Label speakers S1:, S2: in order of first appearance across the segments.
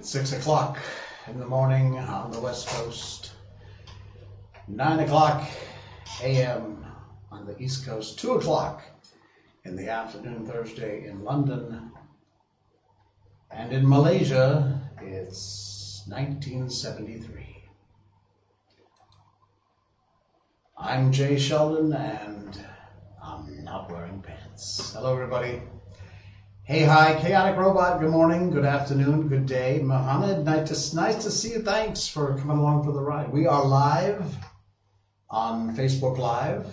S1: It's six o'clock in the morning on the west coast. Nine o'clock a.m. on the east coast. Two o'clock in the afternoon Thursday in London. And in Malaysia, it's 1973. I'm Jay Sheldon, and I'm not wearing pants. Hello, everybody. Hey, hi, Chaotic Robot. Good morning, good afternoon, good day. Mohammed, nice to, nice to see you. Thanks for coming along for the ride. We are live on Facebook Live.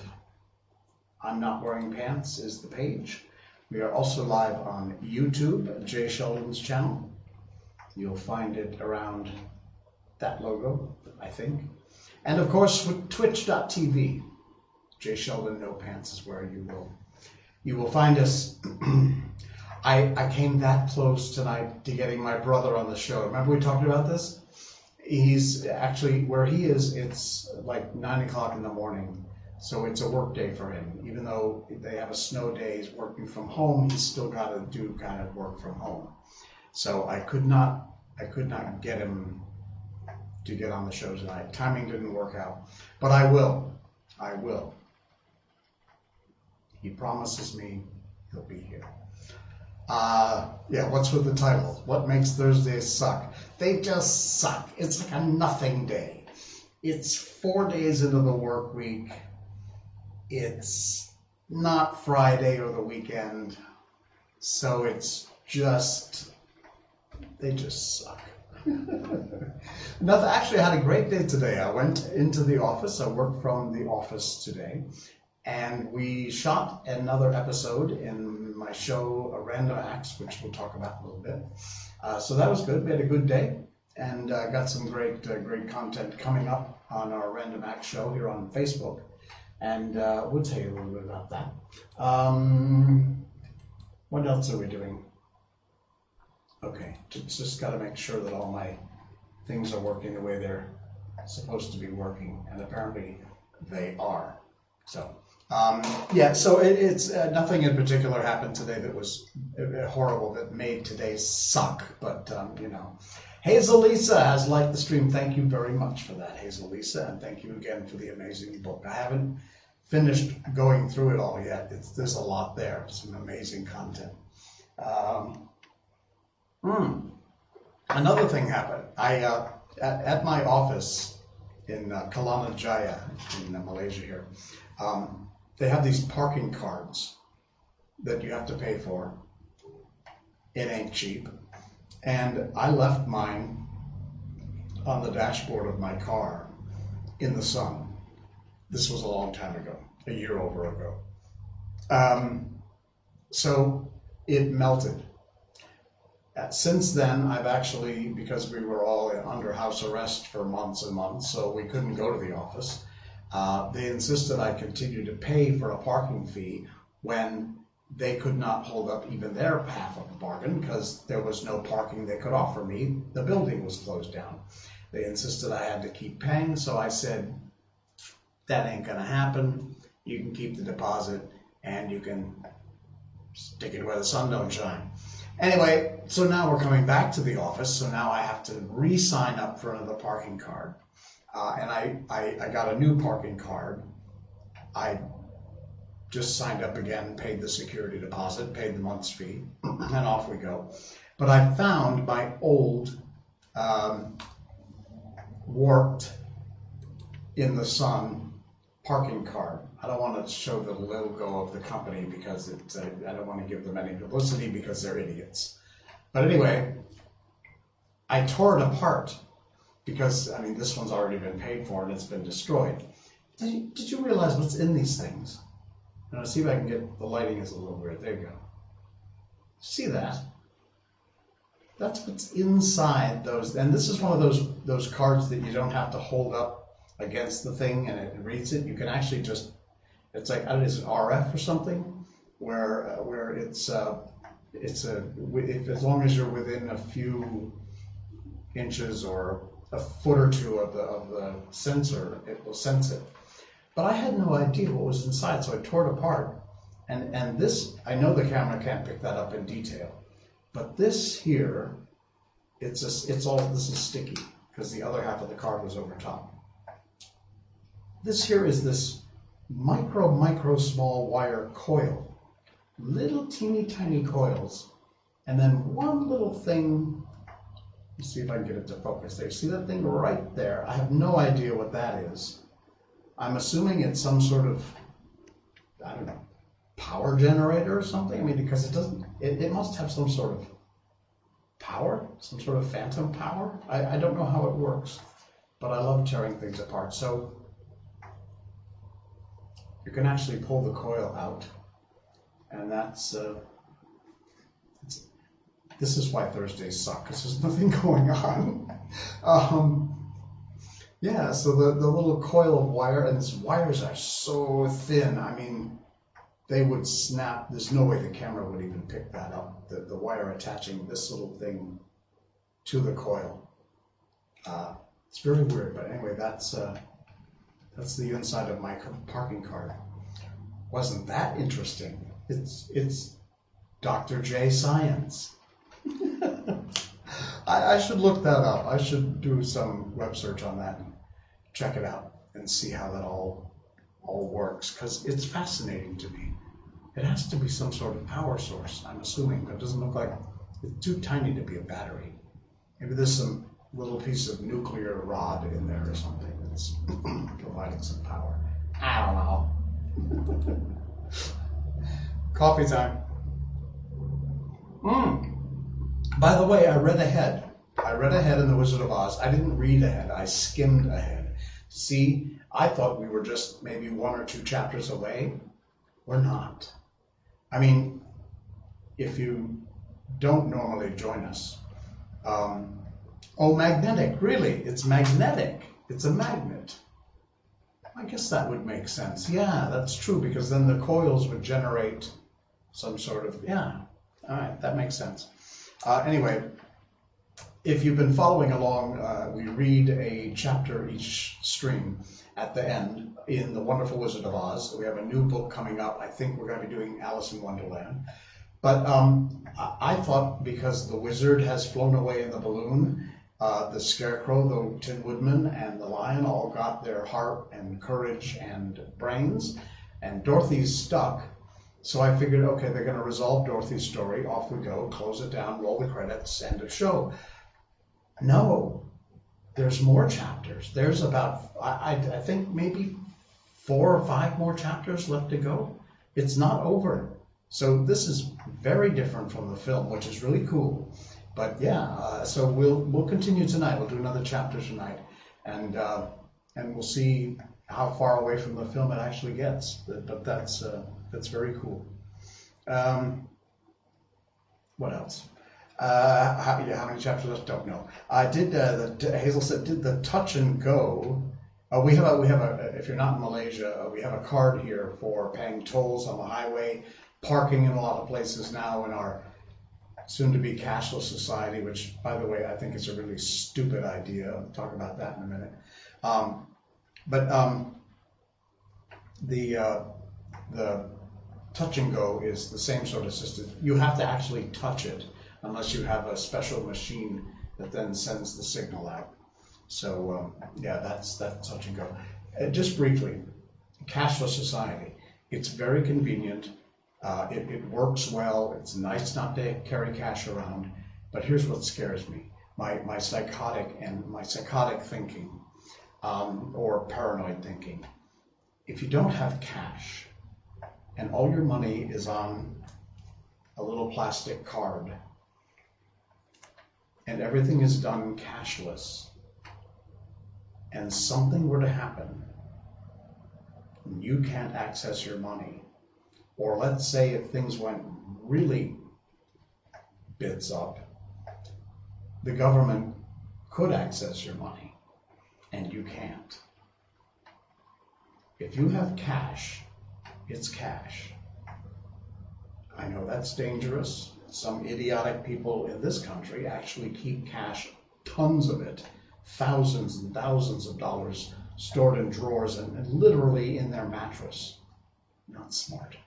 S1: I'm not wearing pants is the page. We are also live on YouTube, Jay Sheldon's channel. You'll find it around that logo, I think. And of course, twitch.tv. Jay Sheldon No Pants is where you will you will find us. I I came that close tonight to getting my brother on the show. Remember we talked about this? He's actually where he is. It's like nine o'clock in the morning, so it's a work day for him. Even though they have a snow day, he's working from home. He's still got to do kind of work from home. So I could not I could not get him to get on the show tonight. Timing didn't work out, but I will. I will. He promises me he'll be here. Uh, yeah, what's with the title? What makes Thursdays suck? They just suck. It's like a nothing day. It's four days into the work week. It's not Friday or the weekend. So it's just, they just suck. Nothing. Actually, I had a great day today. I went into the office. I worked from the office today, and we shot another episode in my show, A Random Acts, which we'll talk about in a little bit. Uh, so that was good. We had a good day, and uh, got some great, uh, great content coming up on our Random Acts show here on Facebook, and uh, we'll tell you a little bit about that. Um, what else are we doing? Okay, just got to make sure that all my things are working the way they're supposed to be working, and apparently they are. So, um, yeah, so it, it's uh, nothing in particular happened today that was uh, horrible that made today suck, but um, you know. Hazel Lisa has liked the stream. Thank you very much for that, Hazel Lisa, and thank you again for the amazing book. I haven't finished going through it all yet. It's, there's a lot there, some amazing content. Um, Hmm. Another thing happened. I uh, at, at my office in uh, Jaya in Malaysia here, um, they have these parking cards that you have to pay for. It ain't cheap, and I left mine on the dashboard of my car in the sun. This was a long time ago, a year over ago. Um, so it melted uh, since then, I've actually, because we were all under house arrest for months and months, so we couldn't go to the office, uh, they insisted I continue to pay for a parking fee when they could not hold up even their half of the bargain because there was no parking they could offer me. The building was closed down. They insisted I had to keep paying, so I said, that ain't gonna happen. You can keep the deposit and you can stick it where the sun don't shine. Anyway, so now we're coming back to the office, so now I have to re-sign up for another parking card. Uh, and I, I, I got a new parking card. I just signed up again, paid the security deposit, paid the month's fee, and off we go. But I found my old um, warped in the sun parking card. I don't want to show the logo of the company because it, I don't want to give them any publicity because they're idiots. But anyway, I tore it apart because, I mean, this one's already been paid for and it's been destroyed. Did you, did you realize what's in these things? Now, see if I can get the lighting is a little weird. There you go. See that? That's what's inside those. And this is one of those those cards that you don't have to hold up against the thing and it reads it. You can actually just it's like I don't know, is it RF or something, where uh, where it's uh, it's a if, as long as you're within a few inches or a foot or two of the of the sensor, it will sense it. But I had no idea what was inside, so I tore it apart. And and this I know the camera can't pick that up in detail, but this here it's a, it's all, this is sticky, because the other half of the card was over top. This here is this micro, micro small wire coil. Little teeny tiny coils. And then one little thing, let's see if I can get it to focus there. See that thing right there? I have no idea what that is. I'm assuming it's some sort of, I don't know, power generator or something? I mean, because it doesn't, it, it must have some sort of power, some sort of phantom power. I, I don't know how it works, but I love tearing things apart. So you can actually pull the coil out, and that's, uh, this is why Thursdays suck, because there's nothing going on. um, yeah, so the, the little coil of wire, and these wires are so thin. I mean, they would snap. There's no way the camera would even pick that up. The, the wire attaching this little thing to the coil. Uh, it's very weird, but anyway, that's uh, that's the inside of my parking card. Wasn't that interesting? It's it's Dr. J Science. I, I should look that up. I should do some web search on that and check it out and see how that all all works because it's fascinating to me. It has to be some sort of power source, I'm assuming, but it doesn't look like it's too tiny to be a battery. Maybe there's some little piece of nuclear rod in there or something that's providing some power. I don't know. Coffee time. Mm. By the way, I read ahead. I read ahead in The Wizard of Oz. I didn't read ahead, I skimmed ahead. See, I thought we were just maybe one or two chapters away. We're not. I mean, if you don't normally join us, um, oh, magnetic, really, it's magnetic. It's a magnet. I guess that would make sense. Yeah, that's true, because then the coils would generate some sort of, yeah, all right, that makes sense. Uh, anyway, if you've been following along, uh, we read a chapter each stream at the end in The Wonderful Wizard of Oz. We have a new book coming up. I think we're going to be doing Alice in Wonderland. But um, I thought because the wizard has flown away in the balloon, uh, the scarecrow, the Tin Woodman, and the lion all got their heart and courage and brains, and Dorothy's stuck. So I figured, okay, they're going to resolve Dorothy's story. Off we go, close it down, roll the credits, end of show. No, there's more chapters. There's about, I, I think maybe four or five more chapters left to go. It's not over. So this is very different from the film, which is really cool. But yeah, uh, so we'll we'll continue tonight. We'll do another chapter tonight, and uh, and we'll see how far away from the film it actually gets. But, but that's uh, that's very cool. Um, what else? Uh, how, yeah, how many chapters left? Don't know. I did. Uh, the, Hazel said, "Did the touch and go?" Uh, we have a we have a. If you're not in Malaysia, uh, we have a card here for paying tolls on the highway, parking in a lot of places now in our soon-to-be cashless society. Which, by the way, I think is a really stupid idea. I'll talk about that in a minute. Um, but um, the uh, the touch and go is the same sort of system. You have to actually touch it unless you have a special machine that then sends the signal out. So um, yeah, that's that's touch and go. Uh, just briefly, cashless society. It's very convenient. Uh, it, it works well. It's nice not to carry cash around. But here's what scares me: my my psychotic and my psychotic thinking, um, or paranoid thinking. If you don't have cash, and all your money is on a little plastic card. And everything is done cashless, and something were to happen, you can't access your money, or let's say if things went really bids up, the government could access your money, and you can't. If you have cash, it's cash. I know that's dangerous some idiotic people in this country actually keep cash, tons of it, thousands and thousands of dollars stored in drawers and, and literally in their mattress. Not smart.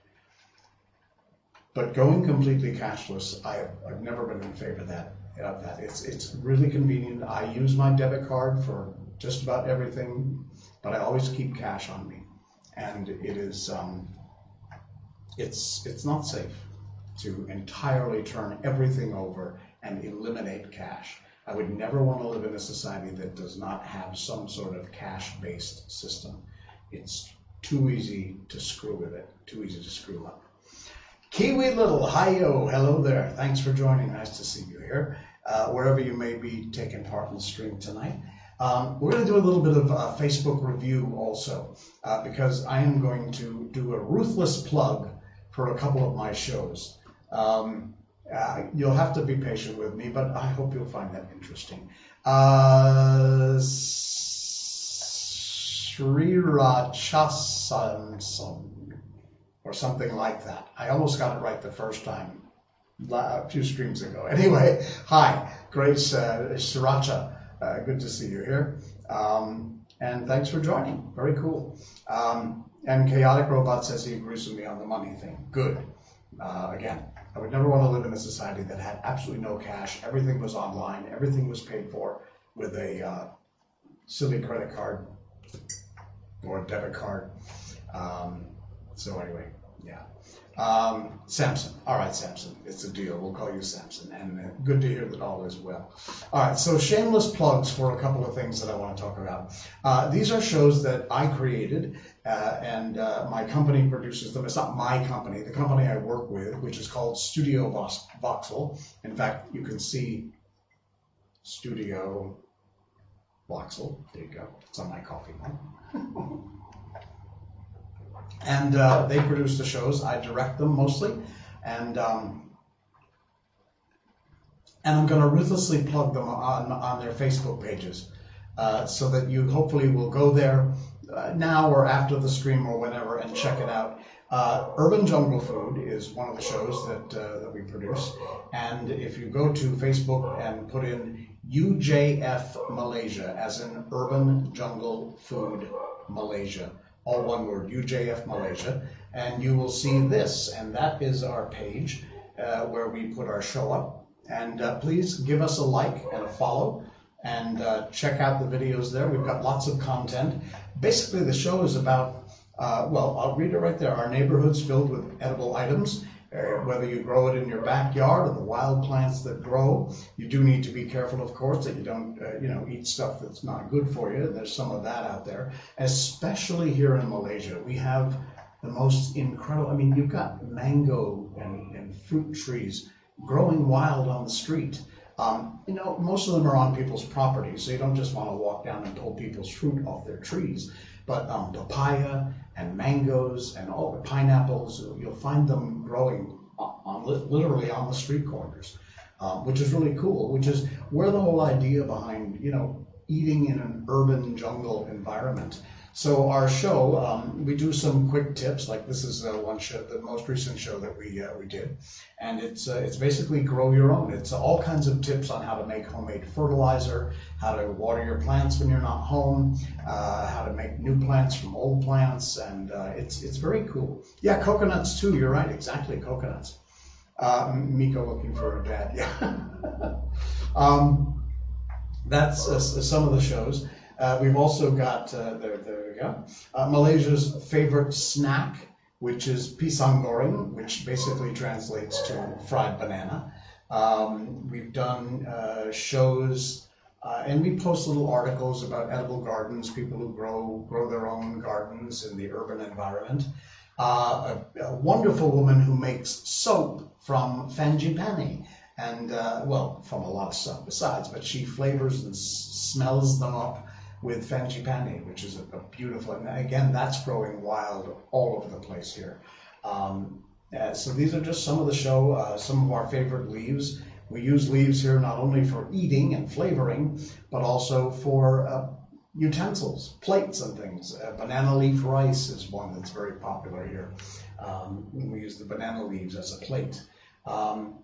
S1: But going completely cashless, I, I've never been in favor of that. of that. It's, it's really convenient. I use my debit card for just about everything, but I always keep cash on me. And it is, um, it's, it's not safe to entirely turn everything over and eliminate cash. I would never want to live in a society that does not have some sort of cash-based system. It's too easy to screw with it, too easy to screw up. Kiwi Little, hi-yo, hello there. Thanks for joining. Nice to see you here, uh, wherever you may be taking part in the stream tonight. Um, we're going to do a little bit of uh, Facebook review also, uh, because I am going to do a ruthless plug for a couple of my shows. Um, uh, you'll have to be patient with me, but I hope you'll find that interesting. Uh, Srirachasamsam, or something like that. I almost got it right the first time, a few streams ago. Anyway, hi, Grace uh, Sriracha. Uh, good to see you here. Um, and thanks for joining. Very cool. Um, and Chaotic Robot says he agrees with me on the money thing. Good. Uh, again, I would never want to live in a society that had absolutely no cash. Everything was online. Everything was paid for with a uh, silly credit card or debit card. Um, so anyway, yeah. Um, Samson. All right, Samson. It's a deal. We'll call you Samson. And uh, good to hear that all is well. All right, so shameless plugs for a couple of things that I want to talk about. Uh, these are shows that I created, uh, and uh, my company produces them. It's not my company, the company I work with, which is called Studio Voxel. In fact, you can see Studio Voxel. There you go. It's on my coffee mug. and uh, they produce the shows. I direct them mostly, and um, and I'm going to ruthlessly plug them on on their Facebook pages, uh, so that you hopefully will go there uh, now or after the stream or whenever and check it out. Uh, Urban Jungle Food is one of the shows that uh, that we produce, and if you go to Facebook and put in UJF Malaysia, as in Urban Jungle Food Malaysia all one word, UJF Malaysia, and you will see this, and that is our page uh, where we put our show up. And uh, please give us a like and a follow, and uh, check out the videos there. We've got lots of content. Basically, the show is about, uh, well, I'll read it right there. Our neighborhood's filled with edible items. Whether you grow it in your backyard or the wild plants that grow. You do need to be careful, of course, that you don't, uh, you know, eat stuff that's not good for you. There's some of that out there, especially here in Malaysia. We have the most incredible. I mean, you've got mango and, and fruit trees growing wild on the street. Um, you know, most of them are on people's property, so you don't just want to walk down and pull people's fruit off their trees. But um, papaya and mangoes and all the pineapples, you'll find them growing on, on literally on the street corners, um, which is really cool. Which is where the whole idea behind you know eating in an urban jungle environment so our show, um, we do some quick tips. Like this is uh, one show, the most recent show that we uh, we did, and it's uh, it's basically grow your own. It's all kinds of tips on how to make homemade fertilizer, how to water your plants when you're not home, uh, how to make new plants from old plants, and uh, it's it's very cool. Yeah, coconuts too. You're right, exactly, coconuts. Miko looking for a dad. Yeah. um, that's some of the shows. Uh, we've also got, uh, there, there we go, uh, Malaysia's favorite snack, which is pisang goreng, which basically translates to fried banana. Um, we've done uh, shows uh, and we post little articles about edible gardens, people who grow grow their own gardens in the urban environment. Uh, a, a, wonderful woman who makes soap from frangipani, and uh, well, from a lot of stuff besides, but she flavors and s- smells them up with frangipani, which is a, a, beautiful, and again, that's growing wild all over the place here. Um, uh, so these are just some of the show, uh, some of our favorite leaves. We use leaves here not only for eating and flavoring, but also for uh, utensils, plates and things. Uh, banana leaf rice is one that's very popular here. Um, we use the banana leaves as a plate. Um,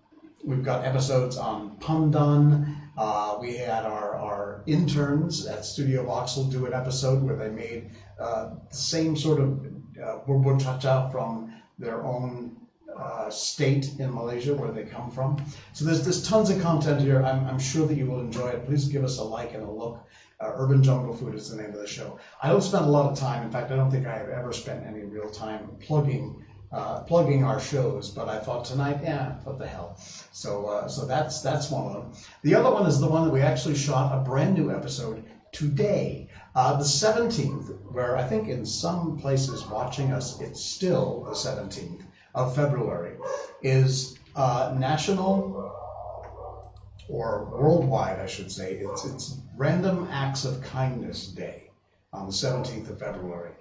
S1: we've got episodes on pandan, uh, we had our, our interns at Studio Voxel do an episode where they made uh, the same sort of uh, cha cha from their own uh, state in Malaysia where they come from. So there's, there's tons of content here. I'm, I'm sure that you will enjoy it. Please give us a like and a look. Uh, Urban Jungle Food is the name of the show. I don't spend a lot of time. In fact, I don't think I have ever spent any real time plugging uh, plugging our shows. But I thought tonight, yeah, what the hell. So uh, so that's that's one of them. The other one is the one that we actually shot a brand new episode today, uh, the 17th, where I think in some places watching us, it's still the 17th of February, is uh, National or worldwide, I should say, it's, it's Random Acts of Kindness Day on the 17th of February.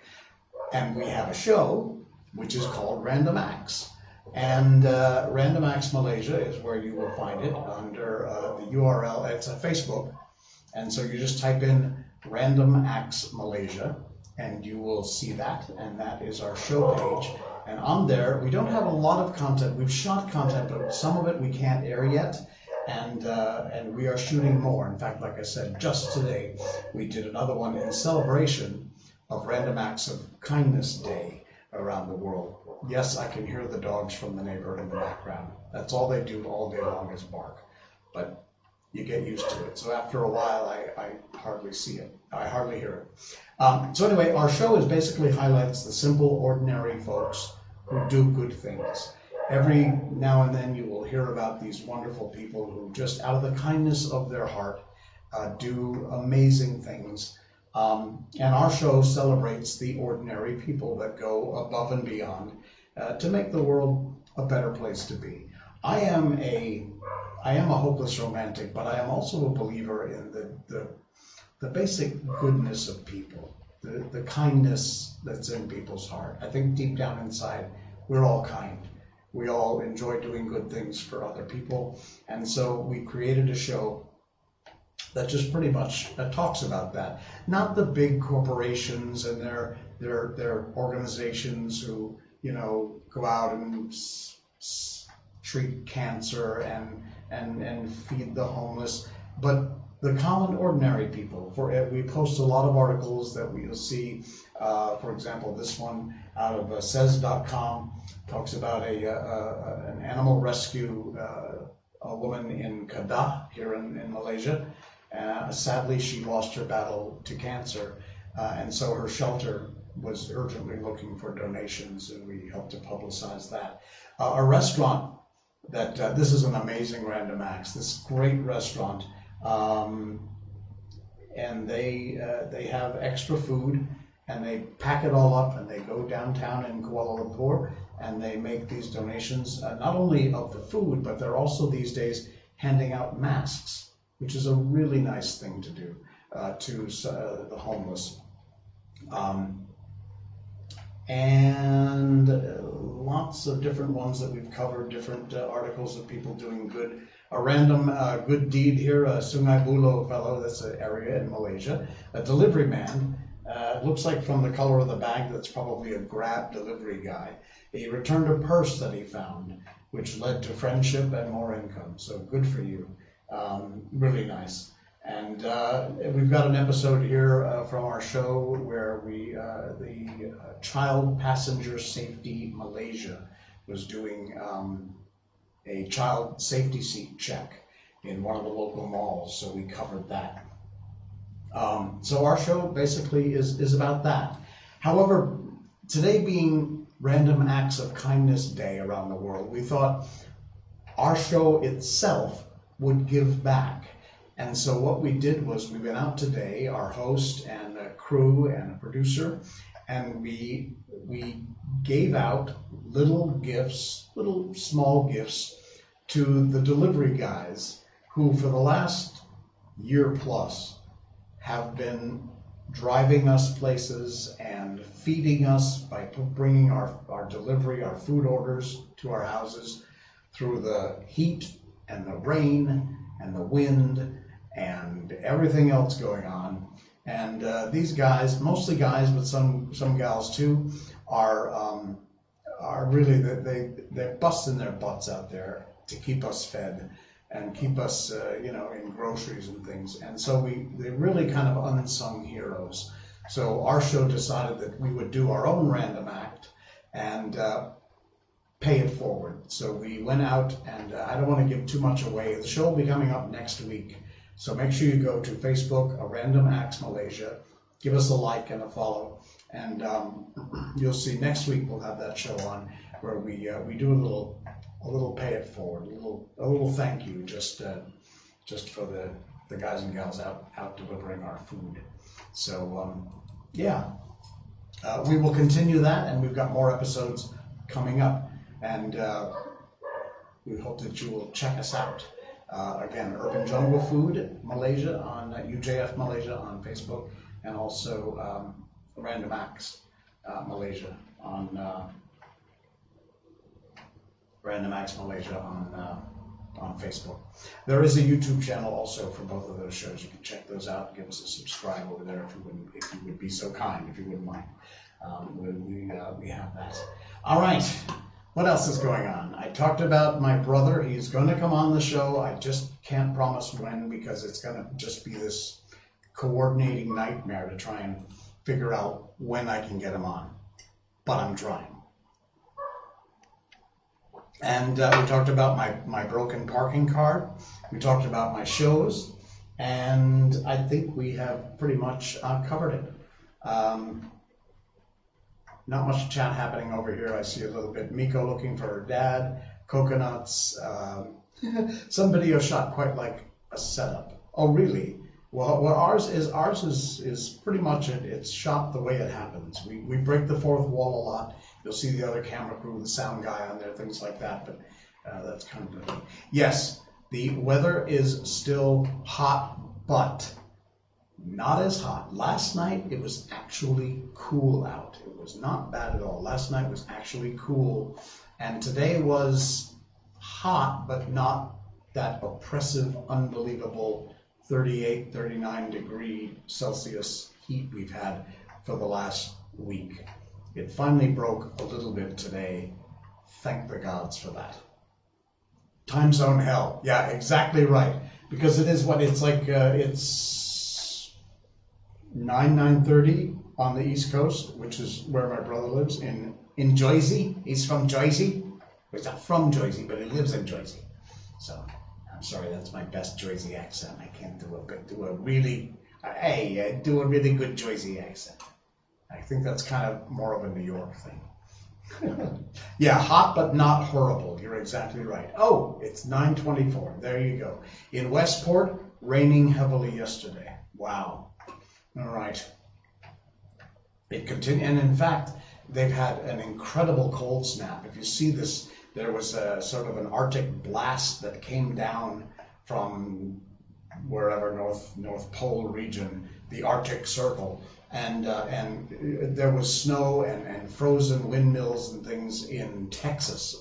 S1: And we have a show which is called Random Acts. And uh, Random Acts Malaysia is where you will find it under uh, the URL. It's a Facebook. And so you just type in Random Acts Malaysia and you will see that. And that is our show page. And on there, we don't have a lot of content. We've shot content, but some of it we can't air yet and uh, and we are shooting more. In fact, like I said, just today we did another one in celebration of Random Acts of Kindness Day around the world. Yes, I can hear the dogs from the neighbor in the background. That's all they do all day long is bark, but you get used to it. So after a while, I, I hardly see it. I hardly hear it. Um, so anyway, our show is basically highlights the simple, ordinary folks who do good things every now and then you will hear about these wonderful people who just out of the kindness of their heart uh, do amazing things. Um, and our show celebrates the ordinary people that go above and beyond uh, to make the world a better place to be. I am a I am a hopeless romantic, but I am also a believer in the the, the basic goodness of people, the, the kindness that's in people's heart. I think deep down inside, we're all kind we all enjoy doing good things for other people. And so we created a show that just pretty much uh, talks about that. Not the big corporations and their their their organizations who you know go out and s- s- treat cancer and and and feed the homeless, but the common ordinary people. For uh, we post a lot of articles that we'll see. Uh, for example, this one out of uh, says.com talks about a, a, uh, a an animal rescue uh, a woman in Kedah here in, in Malaysia. Uh, sadly, she lost her battle to cancer, and so her shelter was urgently looking for donations, and we helped to publicize that. a restaurant that this is an amazing random acts. This great restaurant um, and they uh, they have extra food and they pack it all up and they go downtown in Kuala Lumpur and they make these donations uh, not only of the food but they're also these days handing out masks which is a really nice thing to do uh, to uh, the homeless um, and uh, lots of different ones that we've covered different uh, articles of people doing good a random uh, good deed here, a Sungai Buloh fellow, that's an area in Malaysia, a delivery man, uh, looks like from the color of the bag that's probably a Grab delivery guy. He returned a purse that he found, which led to friendship and more income. So good for you. Um, really nice. And uh, we've got an episode here uh, from our show where we, uh, the uh, Child Passenger Safety Malaysia was doing um, a child safety seat check in one of the local malls, so we covered that. Um, so our show basically is, is about that. However, today being Random Acts of Kindness Day around the world, we thought our show itself would give back. And so what we did was we went out today, our host and a crew and a producer, and we we gave out little gifts, little small gifts to the delivery guys who, for the last year plus, have been driving us places and feeding us by bringing our, our delivery, our food orders to our houses through the heat and the rain and the wind and everything else going on. And uh, these guys, mostly guys, but some some gals too, are um, are really they, they they're busting their butts out there to keep us fed and keep us, uh, you know, in groceries and things. And so we, they're really kind of unsung heroes. So our show decided that we would do our own random act and uh, pay it forward. So we went out, and uh, I don't want to give too much away. The show will be coming up next week. So make sure you go to Facebook, a Random Acts Malaysia, give us a like and a follow, and um, you'll see next week we'll have that show on where we uh, we do a little a little pay it forward, a little a little thank you just uh, just for the the guys and gals out out delivering our food. So um, yeah, uh, we will continue that, and we've got more episodes coming up, and uh, we hope that you will check us out. Uh, again, Urban Jungle Food Malaysia on uh, UJF Malaysia on Facebook, and also um, Random Acts uh, Malaysia on uh, Random Acts Malaysia on uh, on Facebook. There is a YouTube channel also for both of those shows. You can check those out. Give us a subscribe over there if you would if you would be so kind, if you wouldn't mind. Um, we we, uh, we have that. All right. What else is going on? I talked about my brother. He's going to come on the show. I just can't promise when because it's going to just be this coordinating nightmare to try and figure out when I can get him on. But I'm trying. And uh, we talked about my, my broken parking card. We talked about my shows. And I think we have pretty much uh, covered it. Um, not much chat happening over here. I see a little bit. Miko looking for her dad, coconuts. Um, some video shot quite like a setup. Oh, really? Well, what ours is, ours is, is pretty much it. It's shot the way it happens. We, we break the fourth wall a lot. You'll see the other camera crew, the sound guy on there, things like that. But uh, that's kind of Yes, the weather is still hot, but not as hot. Last night it was actually cool out. It was not bad at all. Last night was actually cool, and today was hot, but not that oppressive, unbelievable 38, 39 degree Celsius heat we've had for the last week. It finally broke a little bit today. Thank the gods for that. Time zone hell. Yeah, exactly right. Because it is what it's like. Uh, it's nine nine thirty on the East Coast, which is where my brother lives in in Jersey. He's from Jersey. He's not from Jersey, but he lives in Jersey. So I'm sorry, that's my best Jersey accent. I can't do a do a really uh, hey uh, do a really good Jersey accent. I think that's kind of more of a New York thing. yeah, hot but not horrible. You're exactly right. Oh, it's 9:24. There you go. In Westport, raining heavily yesterday. Wow. All right. It continued, and in fact, they've had an incredible cold snap. If you see this, there was a sort of an Arctic blast that came down from wherever North North Pole region, the Arctic Circle, and uh, and there was snow and, and frozen windmills and things in Texas,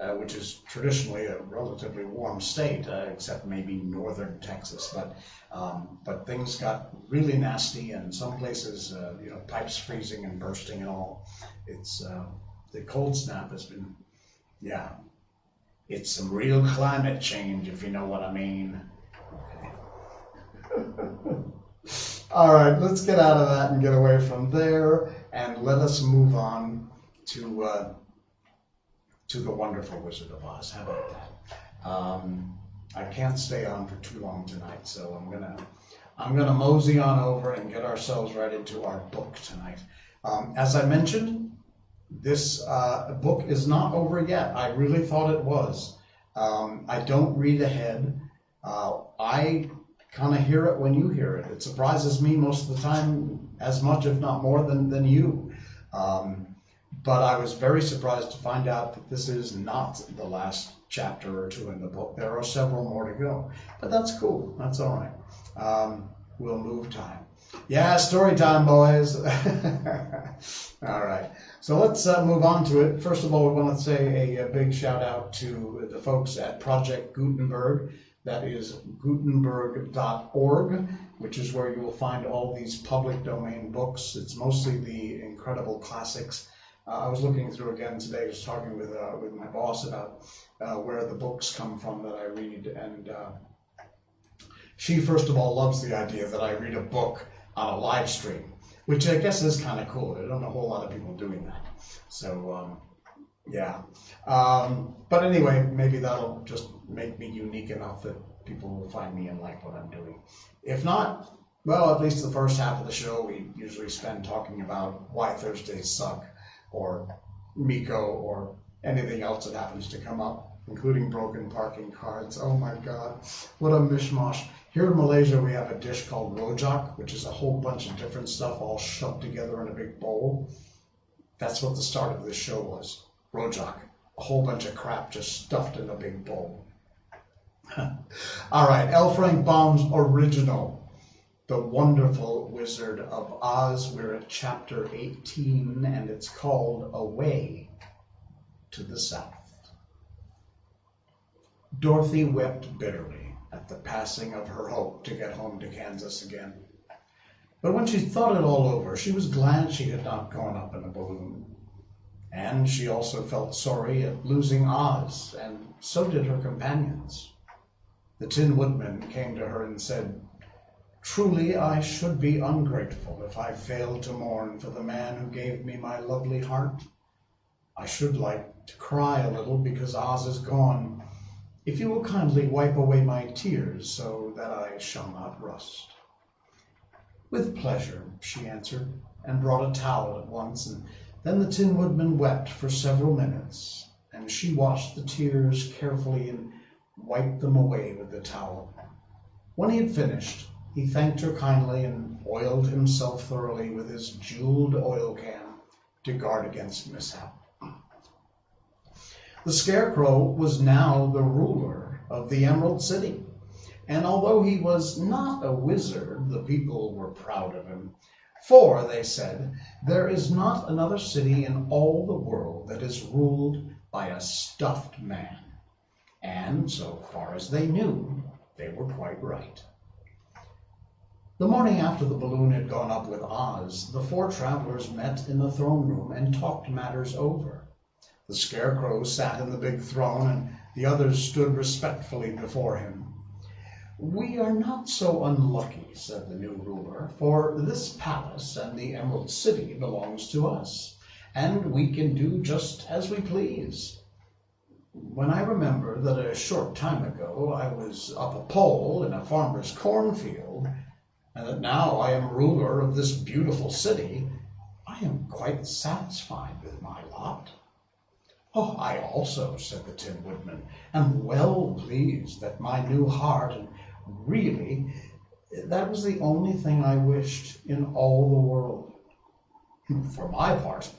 S1: uh, which is traditionally a relatively warm state, uh, except maybe northern Texas. But um, but things got really nasty, and some places, uh, you know, pipes freezing and bursting and all. It's uh, the cold snap has been, yeah, it's some real climate change, if you know what I mean. All right, let's get out of that and get away from there, and let us move on to uh, to the wonderful Wizard of Oz. How about that? Um, I can't stay on for too long tonight, so I'm gonna I'm gonna mosey on over and get ourselves right into our book tonight. Um, as I mentioned, this uh, book is not over yet. I really thought it was. Um, I don't read ahead. Uh, I kind of hear it when you hear it. It surprises me most of the time as much, if not more, than, than you. Um, but I was very surprised to find out that this is not the last chapter or two in the book. There are several more to go. But that's cool. That's all right. Um, we'll move time. Yeah, story time, boys. all right. So let's uh, move on to it. First of all, we want to say a, a big shout out to the folks at Project Gutenberg. That is gutenberg.org, which is where you will find all these public domain books. It's mostly the incredible classics. Uh, I was looking through again today, just talking with uh, with my boss about uh, where the books come from that I read, and uh, she first of all loves the idea that I read a book on a live stream, which I guess is kind of cool. I don't know a whole lot of people doing that. So um, Yeah. Um, but anyway, maybe that'll just make me unique enough that people will find me and like what I'm doing. If not, well, at least the first half of the show we usually spend talking about why Thursdays suck, or Miko, or anything else that happens to come up, including broken parking cards. Oh my god, what a mishmash. Here in Malaysia, we have a dish called rojak, which is a whole bunch of different stuff all shoved together in a big bowl. That's what the start of this show was rojak, a whole bunch of crap just stuffed in a big bowl. all right, L. Frank Baum's original the Wonderful Wizard of Oz. We're at chapter 18, and it's called Away to the South. Dorothy wept bitterly at the passing of her hope to get home to Kansas again. But when she thought it all over, she was glad she had not gone up in a balloon. And she also felt sorry at losing Oz, and so did her companions. The Tin Woodman came to her and said, Truly I should be ungrateful if I failed to mourn for the man who gave me my lovely heart. I should like to cry a little because Oz is gone. If you will kindly wipe away my tears so that I shall not rust. With pleasure, she answered, and brought a towel at once, and then the Tin Woodman wept for several minutes, and she washed the tears carefully and wiped them away with the towel. When he had finished, he thanked her kindly and oiled himself thoroughly with his jeweled oil can to guard against mishap. The Scarecrow was now the ruler of the Emerald City, and although he was not a wizard, the people were proud of him. For, they said, there is not another city in all the world that is ruled by a stuffed man. And, so far as they knew, they were quite right. The morning after the balloon had gone up with Oz, the four travelers met in the throne room and talked matters over. The Scarecrow sat in the big throne, and the others stood respectfully before him. We are not so unlucky, said the new ruler, for this palace and the Emerald City belongs to us, and we can do just as we please. When I remember that a short time ago I was up a pole in a farmer's cornfield, and that now I am ruler of this beautiful city, I am quite satisfied with my lot. Oh, I also, said the Tin Woodman, am well pleased that my new heart, and really, that was the only thing I wished in all the world. For my part,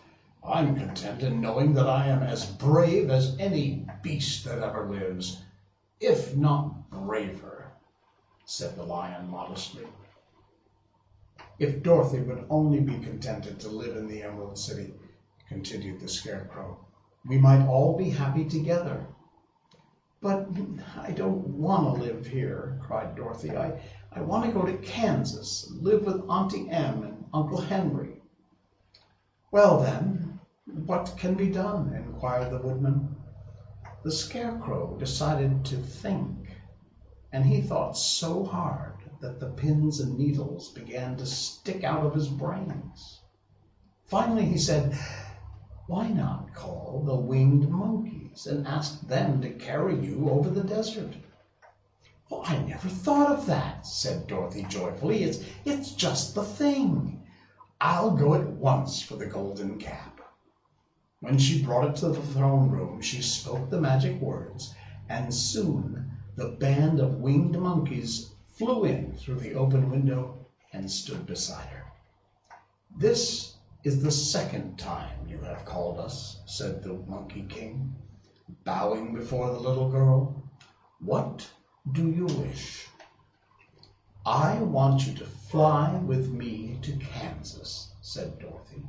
S1: I'm content in knowing that I am as brave as any beast that ever lives, if not braver, said the Lion modestly. If Dorothy would only be contented to live in the Emerald City, continued the Scarecrow, we might all be happy together. But I don't want to live here, cried Dorothy. I, I want to go to Kansas and live with Auntie Em and Uncle Henry. Well, then, what can be done? inquired the Woodman. The Scarecrow decided to think, and he thought so hard that the pins and needles began to stick out of his brains. Finally, he said, Why not call the winged monkeys and ask them to carry you over the desert? Oh, I never thought of that, said Dorothy joyfully. It's, it's just the thing. I'll go at once for the golden cap. When she brought it to the throne room, she spoke the magic words, and soon the band of winged monkeys flew in through the open window and stood beside her. This is the second time you have called us, said the Monkey King, bowing before the little girl. What do you wish? I want you to fly with me to Kansas, said Dorothy.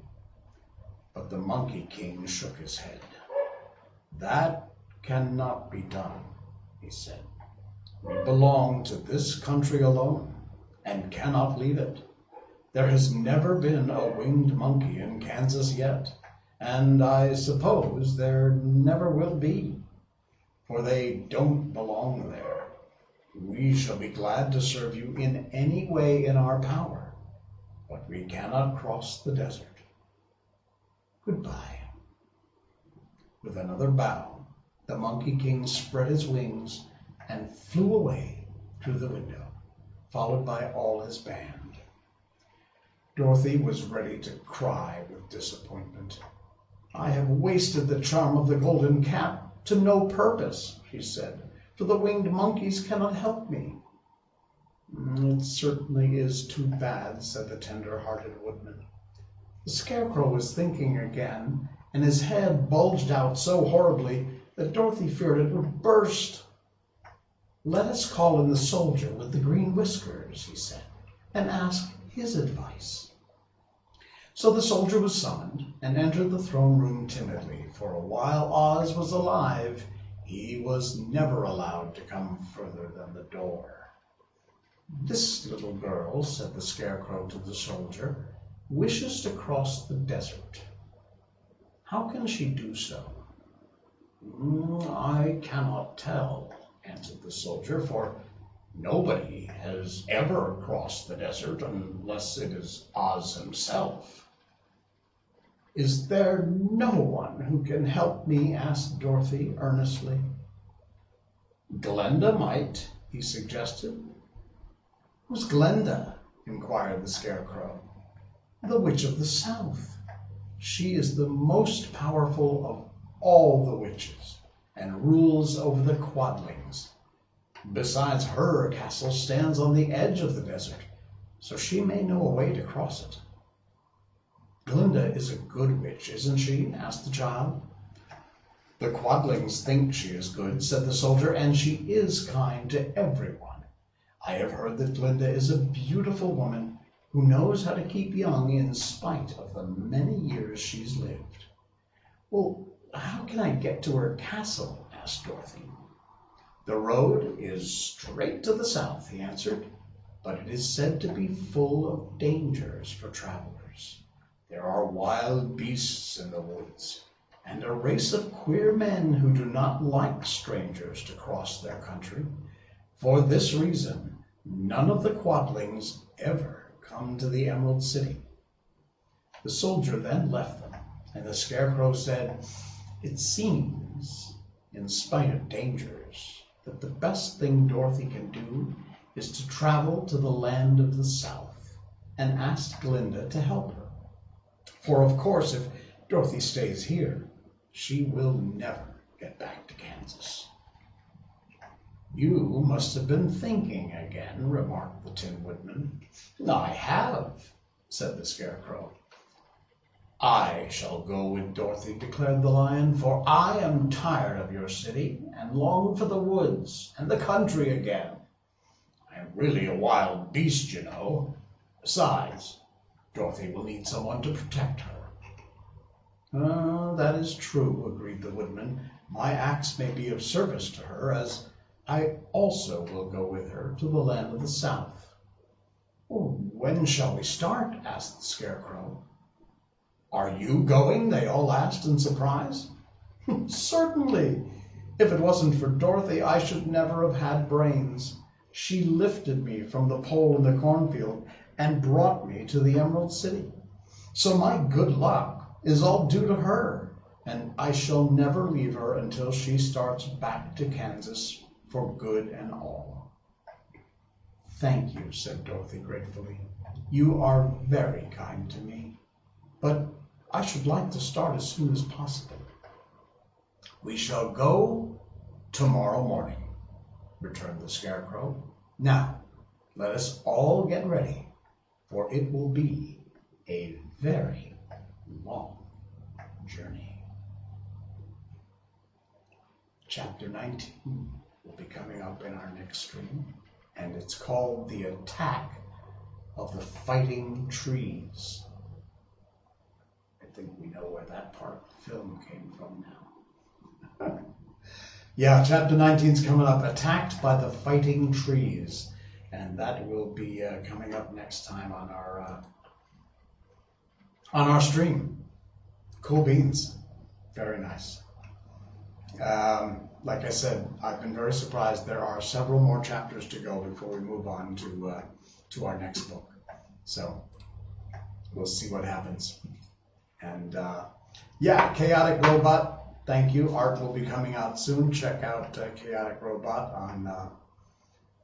S1: But the Monkey King shook his head. That cannot be done, he said. Belong to this country alone and cannot leave it. There has never been a winged monkey in Kansas yet, and I suppose there never will be, for they don't belong there. We shall be glad to serve you in any way in our power, but we cannot cross the desert. Goodbye. With another bow, the Monkey King spread his wings and flew away through the window, followed by all his band. Dorothy was ready to cry with disappointment. I have wasted the charm of the golden cap to no purpose, she said, for the winged monkeys cannot help me. Mm, it certainly is too bad, said the tender-hearted woodman. The scarecrow was thinking again, and his head bulged out so horribly that Dorothy feared it would burst. Let us call in the soldier with the green whiskers, he said, and ask his advice. So the soldier was summoned and entered the throne room timidly, for while Oz was alive, he was never allowed to come further than the door. This little girl, said the Scarecrow to the soldier, wishes to cross the desert. How can she do so? "Mm, I cannot tell, answered the soldier, for nobody has ever crossed the desert unless it is Oz himself. Is there no one who can help me? asked Dorothy earnestly. Glinda might, he suggested. Who's Glinda? inquired the Scarecrow. The Witch of the South. She is the most powerful of all the witches and rules over the Quadlings. Besides, her castle stands on the edge of the desert, so she may know a way to cross it. Glinda is a good witch, isn't she? asked the child. The Quadlings think she is good, said the soldier, and she is kind to everyone. I have heard that Glinda is a beautiful woman who knows how to keep young in spite of the many years she's lived. Well, how can I get to her castle? asked Dorothy. The road is straight to the south, he answered, but it is said to be full of dangers for travelers. There are wild beasts in the woods, and a race of queer men who do not like strangers to cross their country. For this reason, none of the Quadlings ever come to the Emerald City. The soldier then left them, and the Scarecrow said, It seems, in spite of dangers, that the best thing Dorothy can do is to travel to the land of the South and ask Glinda to help her. For, of course, if Dorothy stays here, she will never get back to Kansas. You must have been thinking again, remarked the Tin Woodman. I have, said the Scarecrow. I shall go with Dorothy, declared the Lion, for I am tired of your city and long for the woods and the country again. I am really a wild beast, you know. Besides, Dorothy will need someone to protect her. Uh, that is true, agreed the Woodman. My axe may be of service to her, as I also will go with her to the land of the South. when shall we start? asked the Scarecrow. Are you going? they all asked in surprise. Hmm, certainly. If it wasn't for Dorothy, I should never have had brains. She lifted me from the pole in the cornfield and brought me to the Emerald City. So my good luck is all due to her, and I shall never leave her until she starts back to Kansas for good and all. Thank you, said Dorothy gratefully. You are very kind to me, but I should like to start as soon as possible. We shall go tomorrow morning, returned the Scarecrow. Now, let us all get ready, for it will be a very long journey. Chapter 19 will be coming up in our next stream, and it's called The Attack of the Fighting Trees. Think we know where that part of the film came from now. yeah, chapter 19 is coming up Attacked by the Fighting Trees, and that will be uh, coming up next time on our uh, on our stream. Cool beans. Very nice. Um, like I said, I've been very surprised. There are several more chapters to go before we move on to uh, to our next book. So we'll see what happens. And uh, yeah, chaotic robot. thank you. Art will be coming out soon. Check out uh, Chaotic Robot on uh,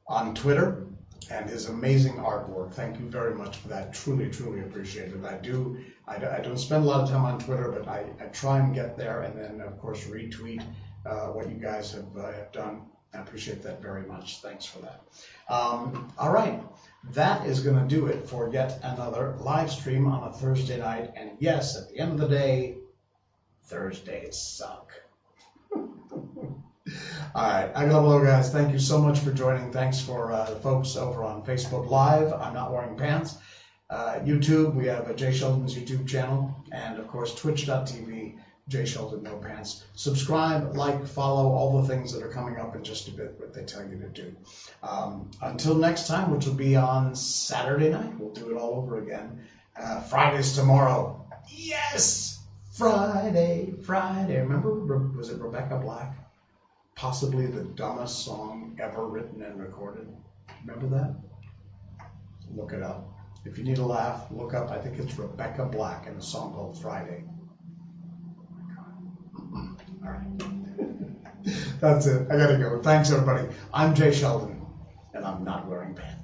S1: on Twitter and his amazing artwork. Thank you very much for that. Truly, truly appreciate it. I do. I, I don't spend a lot of time on Twitter, but I, I try and get there, and then of course retweet uh, what you guys have, uh, have done. I appreciate that very much. Thanks for that. Um, all right. That is going to do it for yet another live stream on a Thursday night. And yes, at the end of the day, Thursdays suck. All right, I gotta guys. Thank you so much for joining. Thanks for uh, the folks over on Facebook Live. I'm not wearing pants. Uh, YouTube, we have a Jay Sheldon's YouTube channel, and of course Twitch.tv, Jay Sheldon No Pants. Subscribe, like, follow all the things that are coming up in just a bit. What they tell you to do. Um, until next time, which will be on Saturday night, we'll do it all over again. Uh, Friday's tomorrow. Yes, Friday, Friday. Remember, was it Rebecca Black? possibly the dumbest song ever written and recorded. Remember that? Look it up. If you need a laugh, look up, I think it's Rebecca Black and a song called Friday. That's it. I gotta go. Thanks, everybody. I'm Jay Sheldon, and I'm not wearing pants.